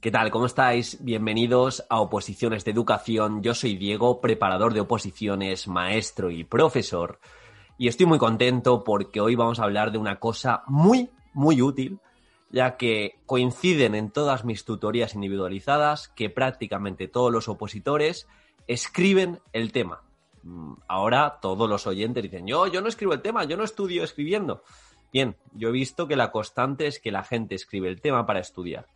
¿Qué tal? ¿Cómo estáis? Bienvenidos a Oposiciones de Educación. Yo soy Diego, preparador de oposiciones, maestro y profesor. Y estoy muy contento porque hoy vamos a hablar de una cosa muy, muy útil, ya que coinciden en todas mis tutorías individualizadas que prácticamente todos los opositores escriben el tema. Mm, ahora todos los oyentes dicen, yo, yo no escribo el tema, yo no estudio escribiendo. Bien, yo he visto que la constante es que la gente escribe el tema para estudiar.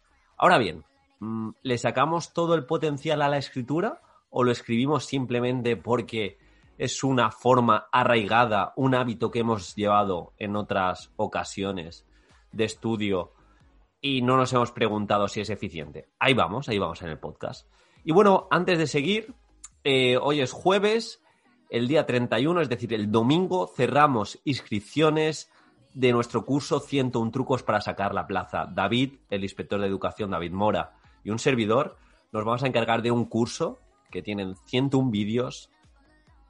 Ahora bien, mm, ¿le sacamos todo el potencial a la escritura o lo escribimos simplemente porque es una forma arraigada, un hábito que hemos llevado en otras ocasiones de estudio y no nos hemos preguntado si es eficiente? Ahí vamos, ahí vamos en el podcast. Y bueno, antes de seguir, eh, hoy es jueves, el día 31, es decir, el domingo, cerramos inscripciones de nuestro curso 101 trucos para sacar la plaza. David, el inspector de educación, David Mora, y un servidor, nos vamos a encargar de un curso que tienen 101 vídeos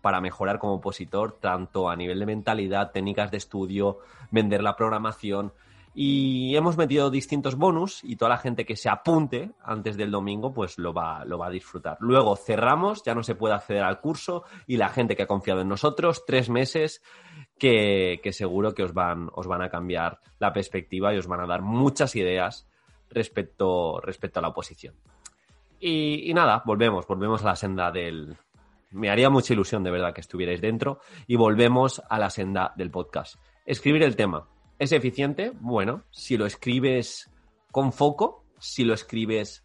para mejorar como opositor, tanto a nivel de mentalidad, técnicas de estudio, vender la programación. Y hemos metido distintos bonus y toda la gente que se apunte antes del domingo, pues lo va, lo va a disfrutar. Luego cerramos, ya no se puede acceder al curso y la gente que ha confiado en nosotros, tres meses que, seguro que os van, os van a cambiar la perspectiva y os van a dar muchas ideas respecto, respecto a la oposición. Y, nada, volvemos, volvemos a la senda del... Me haría mucha ilusión de verdad que estuvierais dentro y volvemos a la senda del podcast. Escribir el tema. ¿Es eficiente? Bueno, si lo escribes con foco, si lo escribes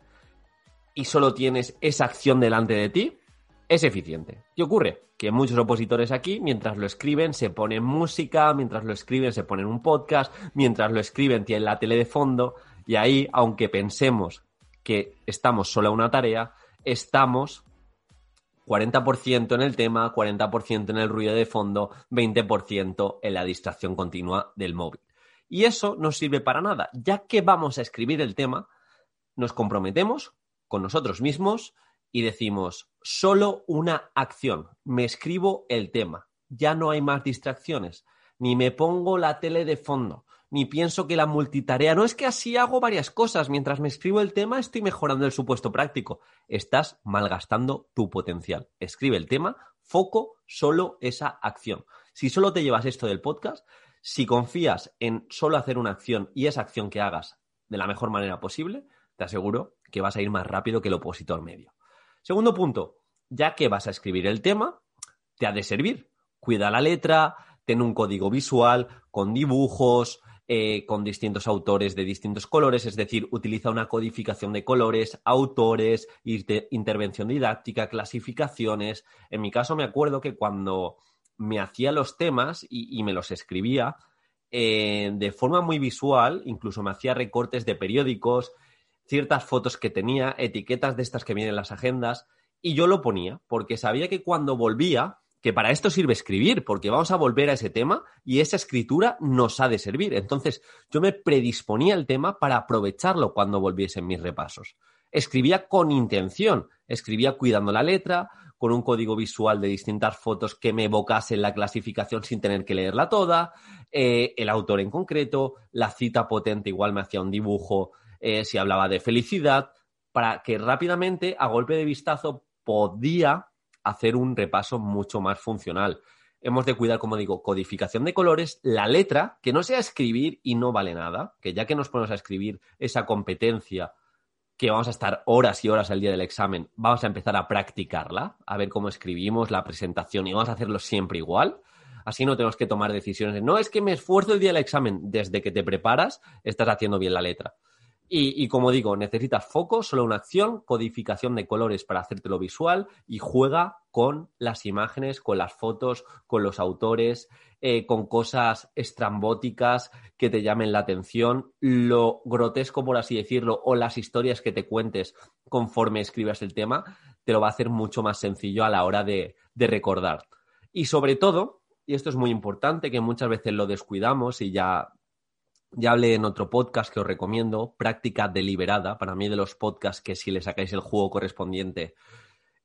y solo tienes esa acción delante de ti, es eficiente. ¿Qué ocurre? Que muchos opositores aquí, mientras lo escriben, se ponen música, mientras lo escriben, se ponen un podcast, mientras lo escriben, tienen la tele de fondo, y ahí, aunque pensemos que estamos solo a una tarea, estamos 40% en el tema, 40% en el ruido de fondo, 20% en la distracción continua del móvil. Y eso no sirve para nada, ya que vamos a escribir el tema, nos comprometemos con nosotros mismos y decimos, solo una acción, me escribo el tema, ya no hay más distracciones, ni me pongo la tele de fondo, ni pienso que la multitarea, no es que así hago varias cosas, mientras me escribo el tema estoy mejorando el supuesto práctico, estás malgastando tu potencial. Escribe el tema, foco, solo esa acción. Si solo te llevas esto del podcast, si confías en solo hacer una acción y esa acción que hagas de la mejor manera posible, te aseguro que vas a ir más rápido que el opositor medio. Segundo punto, ya que vas a escribir el tema, te ha de servir. Cuida la letra, ten un código visual con dibujos, eh, con distintos autores de distintos colores, es decir, utiliza una codificación de colores, autores, intervención didáctica, clasificaciones. En mi caso me acuerdo que cuando me hacía los temas y, me los escribía eh, de forma muy visual, incluso me hacía recortes de periódicos, ciertas fotos que tenía, etiquetas de estas que vienen en las agendas, y yo lo ponía, porque sabía que cuando volvía, que para esto sirve escribir, porque vamos a volver a ese tema y esa escritura nos ha de servir. Entonces, yo me predisponía al tema para aprovecharlo cuando volviesen mis repasos. Escribía con intención, escribía cuidando la letra, con un código visual de distintas fotos que me evocasen la clasificación sin tener que leerla toda, eh, el autor en concreto, la cita potente igual me hacía un dibujo eh, si hablaba de felicidad, para que rápidamente, a golpe de vistazo, podía hacer un repaso mucho más funcional. Hemos de cuidar, como digo, codificación de colores, la letra, que no sea escribir y no vale nada, que ya que nos ponemos a escribir esa competencia que vamos a estar horas y horas al día del examen, vamos a empezar a practicarla, a ver cómo escribimos la presentación y vamos a hacerlo siempre igual. Así no tenemos que tomar decisiones no es que me esfuerzo el día del examen. Desde que te preparas, estás haciendo bien la letra. Y, como digo, necesitas foco, solo una acción, codificación de colores para hacértelo visual y juega con las imágenes, con las fotos, con los autores, eh, con cosas estrambóticas que te llamen la atención, lo grotesco, por así decirlo, o las historias que te cuentes conforme escribas el tema, te lo va a hacer mucho más sencillo a la hora de, de recordar. Y sobre todo, y esto es muy importante, que muchas veces lo descuidamos y ya ya hablé en otro podcast que os recomiendo, Práctica Deliberada, para mí de los podcasts que si le sacáis el juego correspondiente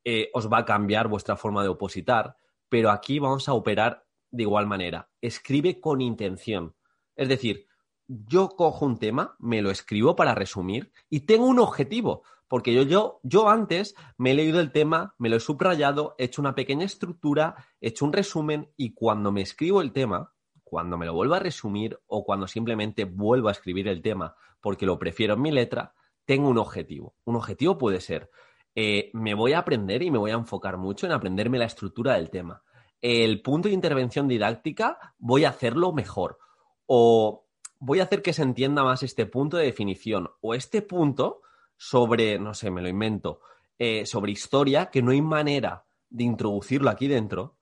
eh, os va a cambiar vuestra forma de opositar, pero aquí vamos a operar de igual manera. Escribe con intención. Es decir, yo cojo un tema, me lo escribo para resumir y tengo un objetivo, porque yo, yo, yo antes me he leído el tema, me lo he subrayado, he hecho una pequeña estructura, he hecho un resumen y cuando me escribo el tema, cuando me lo vuelvo a resumir o cuando simplemente vuelvo a escribir el tema porque lo prefiero en mi letra, tengo un objetivo. Un objetivo puede ser, eh, me voy a aprender y me voy a enfocar mucho en aprenderme la estructura del tema. El punto de intervención didáctica voy a hacerlo mejor o voy a hacer que se entienda más este punto de definición o este punto sobre, no sé, me lo invento, eh, sobre historia, que no hay manera de introducirlo aquí dentro,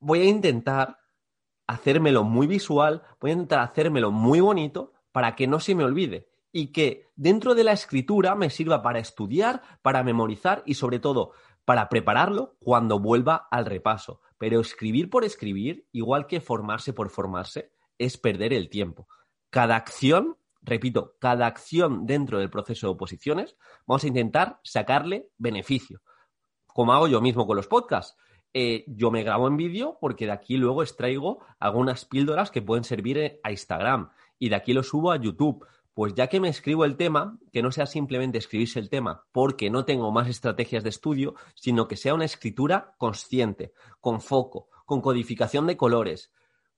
voy a intentar hacérmelo muy visual, voy a intentar hacérmelo muy bonito para que no se me olvide y que dentro de la escritura me sirva para estudiar, para memorizar y sobre todo para prepararlo cuando vuelva al repaso. Pero escribir por escribir, igual que formarse por formarse, es perder el tiempo. Cada acción, repito, cada acción dentro del proceso de oposiciones, vamos a intentar sacarle beneficio. Como hago yo mismo con los podcasts. Eh, yo me grabo en vídeo porque de aquí luego extraigo algunas píldoras que pueden servir a Instagram y de aquí lo subo a YouTube. Pues ya que me escribo el tema, que no sea simplemente escribirse el tema porque no tengo más estrategias de estudio, sino que sea una escritura consciente, con foco, con codificación de colores,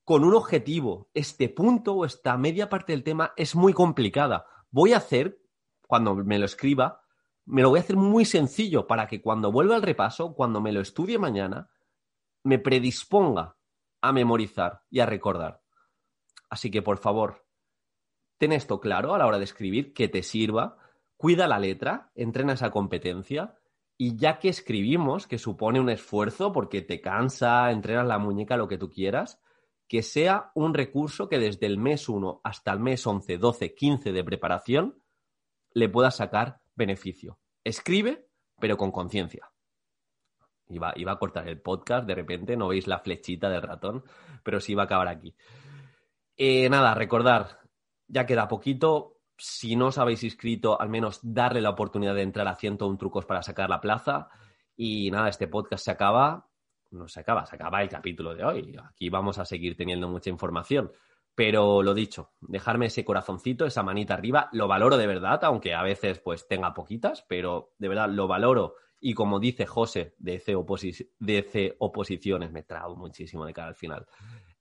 con un objetivo. Este punto o esta media parte del tema es muy complicada. Voy a hacer, cuando me lo escriba, me lo voy a hacer muy sencillo para que cuando vuelva al repaso, cuando me lo estudie mañana, me predisponga a memorizar y a recordar. Así que, por favor, ten esto claro a la hora de escribir, que te sirva, cuida la letra, entrena esa competencia y ya que escribimos, que supone un esfuerzo porque te cansa, entrenas la muñeca, lo que tú quieras, que sea un recurso que desde el mes 1 hasta el mes 11, 12, 15 de preparación le puedas sacar beneficio. Escribe, pero con conciencia. Iba, iba, a cortar el podcast, de repente no veis la flechita del ratón, pero sí va a acabar aquí. Eh, nada, recordar, ya queda poquito. Si no os habéis inscrito, al menos darle la oportunidad de entrar a 101 trucos para sacar la plaza. Y nada, este podcast se acaba. No se acaba, se acaba el capítulo de hoy. Aquí vamos a seguir teniendo mucha información. Pero lo dicho, dejarme ese corazoncito, esa manita arriba, lo valoro de verdad, aunque a veces pues tenga poquitas, pero de verdad lo valoro. Y como dice José de C, Oposiciones, me trago muchísimo de cara al final.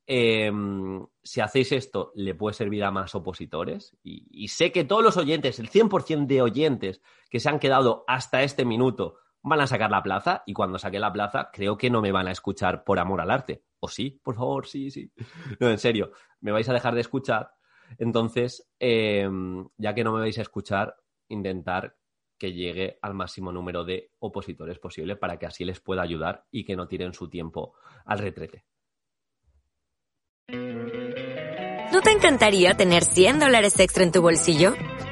Em, si hacéis esto, le puede servir a más opositores. Y, y sé que todos los oyentes, el 100% de oyentes que se han quedado hasta este minuto, van a sacar la plaza y cuando saque la plaza creo que no me van a escuchar por amor al arte. ¿O sí? Por favor, sí, sí. No, en serio, me vais a dejar de escuchar. Entonces, em, ya que no me vais a escuchar, intentar que llegue al máximo número de opositores posible para que así les pueda ayudar y que no tiren su tiempo al retrete. ¿No te encantaría tener 100 dólares extra en tu bolsillo?